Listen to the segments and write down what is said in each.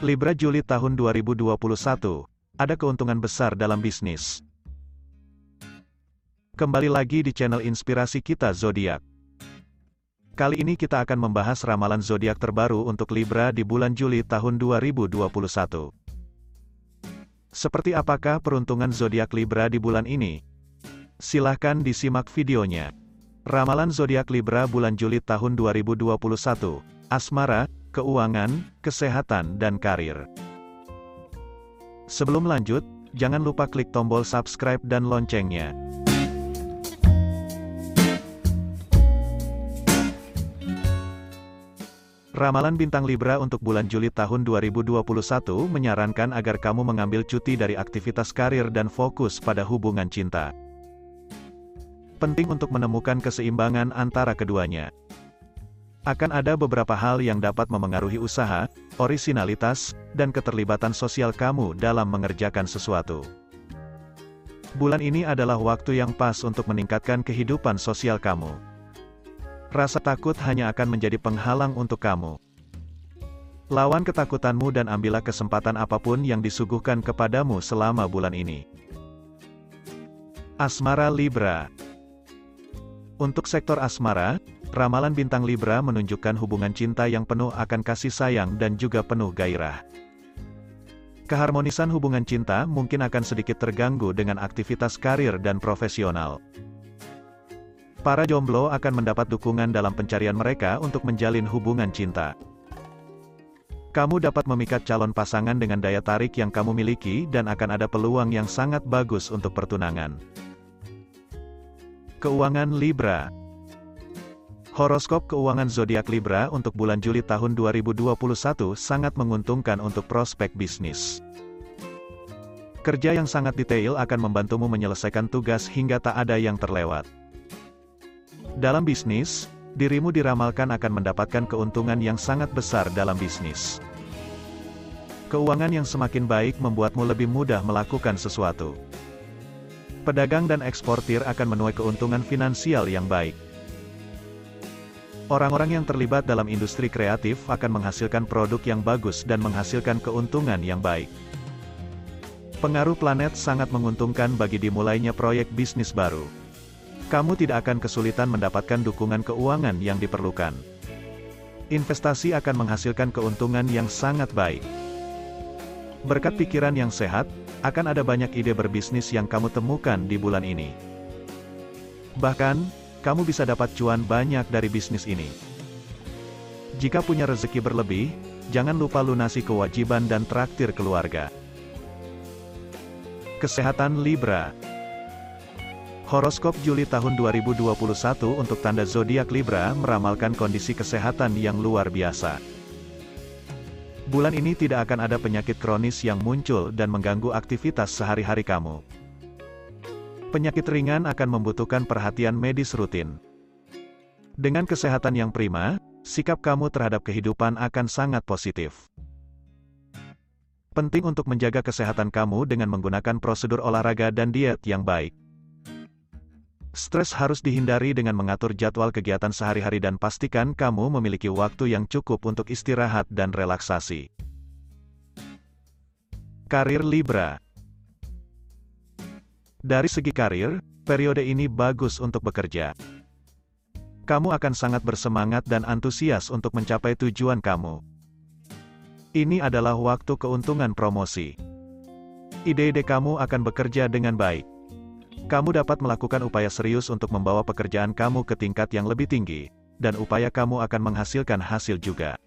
Libra Juli tahun 2021, ada keuntungan besar dalam bisnis. Kembali lagi di channel inspirasi kita Zodiak. Kali ini kita akan membahas ramalan zodiak terbaru untuk Libra di bulan Juli tahun 2021. Seperti apakah peruntungan zodiak Libra di bulan ini? Silahkan disimak videonya. Ramalan zodiak Libra bulan Juli tahun 2021. Asmara, keuangan, kesehatan dan karir. Sebelum lanjut, jangan lupa klik tombol subscribe dan loncengnya. Ramalan bintang Libra untuk bulan Juli tahun 2021 menyarankan agar kamu mengambil cuti dari aktivitas karir dan fokus pada hubungan cinta. Penting untuk menemukan keseimbangan antara keduanya. Akan ada beberapa hal yang dapat memengaruhi usaha, orisinalitas, dan keterlibatan sosial kamu dalam mengerjakan sesuatu. Bulan ini adalah waktu yang pas untuk meningkatkan kehidupan sosial kamu. Rasa takut hanya akan menjadi penghalang untuk kamu. Lawan ketakutanmu dan ambillah kesempatan apa pun yang disuguhkan kepadamu selama bulan ini. Asmara Libra Untuk sektor asmara, ramalan bintang Libra menunjukkan hubungan cinta yang penuh akan kasih sayang dan juga penuh gairah. Keharmonisan hubungan cinta mungkin akan sedikit terganggu dengan aktivitas karir dan profesional. Para jomblo akan mendapat dukungan dalam pencarian mereka untuk menjalin hubungan cinta. Kamu dapat memikat calon pasangan dengan daya tarik yang kamu miliki dan akan ada peluang yang sangat bagus untuk pertunangan. Keuangan Libra Horoskop keuangan zodiak Libra untuk bulan Juli tahun 2021 sangat menguntungkan untuk prospek bisnis. Kerja yang sangat detail akan membantumu menyelesaikan tugas hingga tak ada yang terlewat. Dalam bisnis, dirimu diramalkan akan mendapatkan keuntungan yang sangat besar dalam bisnis. Keuangan yang semakin baik membuatmu lebih mudah melakukan sesuatu. Pedagang dan eksportir akan menuai keuntungan finansial yang baik. Orang-orang yang terlibat dalam industri kreatif akan menghasilkan produk yang bagus dan menghasilkan keuntungan yang baik. Pengaruh planet sangat menguntungkan bagi dimulainya proyek bisnis baru kamu tidak akan kesulitan mendapatkan dukungan keuangan yang diperlukan. Investasi akan menghasilkan keuntungan yang sangat baik. Berkat pikiran yang sehat, akan ada banyak ide berbisnis yang kamu temukan di bulan ini. Bahkan, kamu bisa dapat cuan banyak dari bisnis ini. Jika punya rezeki berlebih, jangan lupa lunasi kewajiban dan traktir keluarga. Kesehatan Libra Horoskop Juli tahun 2021 untuk tanda zodiak Libra meramalkan kondisi kesehatan yang luar biasa. Bulan ini tidak akan ada penyakit kronis yang muncul dan mengganggu aktivitas sehari-hari kamu. Penyakit ringan akan membutuhkan perhatian medis rutin. Dengan kesehatan yang prima, sikap kamu terhadap kehidupan akan sangat positif. Penting untuk menjaga kesehatan kamu dengan menggunakan prosedur olahraga dan diet yang baik. Stres harus dihindari dengan mengatur jadwal kegiatan sehari-hari dan pastikan kamu memiliki waktu yang cukup untuk istirahat dan relaksasi. Karir Libra Dari segi karir, periode ini bagus untuk bekerja. Kamu akan sangat bersemangat dan antusias untuk mencapai tujuan kamu. Ini adalah waktu keuntungan promosi. Ide-ide kamu akan bekerja dengan baik kamu dapat melakukan upaya serius untuk membawa pekerjaan kamu ke tingkat yang lebih tinggi, dan upaya kamu akan menghasilkan hasil juga.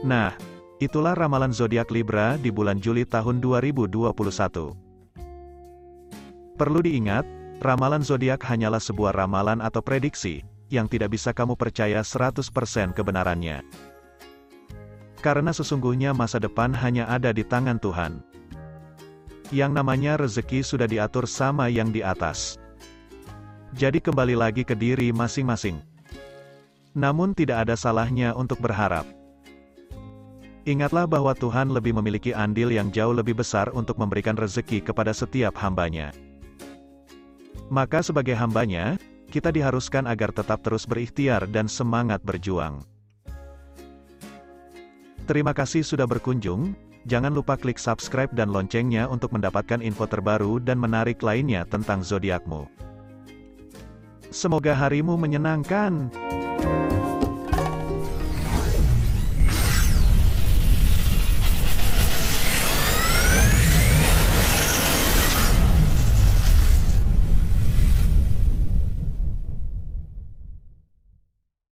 Nah, itulah ramalan zodiak Libra di bulan Juli tahun 2021. Perlu diingat, ramalan zodiak hanyalah sebuah ramalan atau prediksi yang tidak bisa kamu percaya 100% kebenarannya. Karena sesungguhnya masa depan hanya ada di tangan Tuhan. Yang namanya rezeki sudah diatur sama yang di atas. Jadi kembali lagi ke diri masing-masing. Namun tidak ada salahnya untuk berharap. Ingatlah bahwa Tuhan lebih memiliki andil yang jauh lebih besar untuk memberikan rezeki kepada setiap hambanya. Maka sebagai hambanya, kita diharuskan agar tetap terus berikhtiar dan semangat berjuang. Terima kasih sudah berkunjung, jangan lupa klik subscribe dan loncengnya untuk mendapatkan info terbaru dan menarik lainnya tentang zodiakmu. Semoga harimu menyenangkan.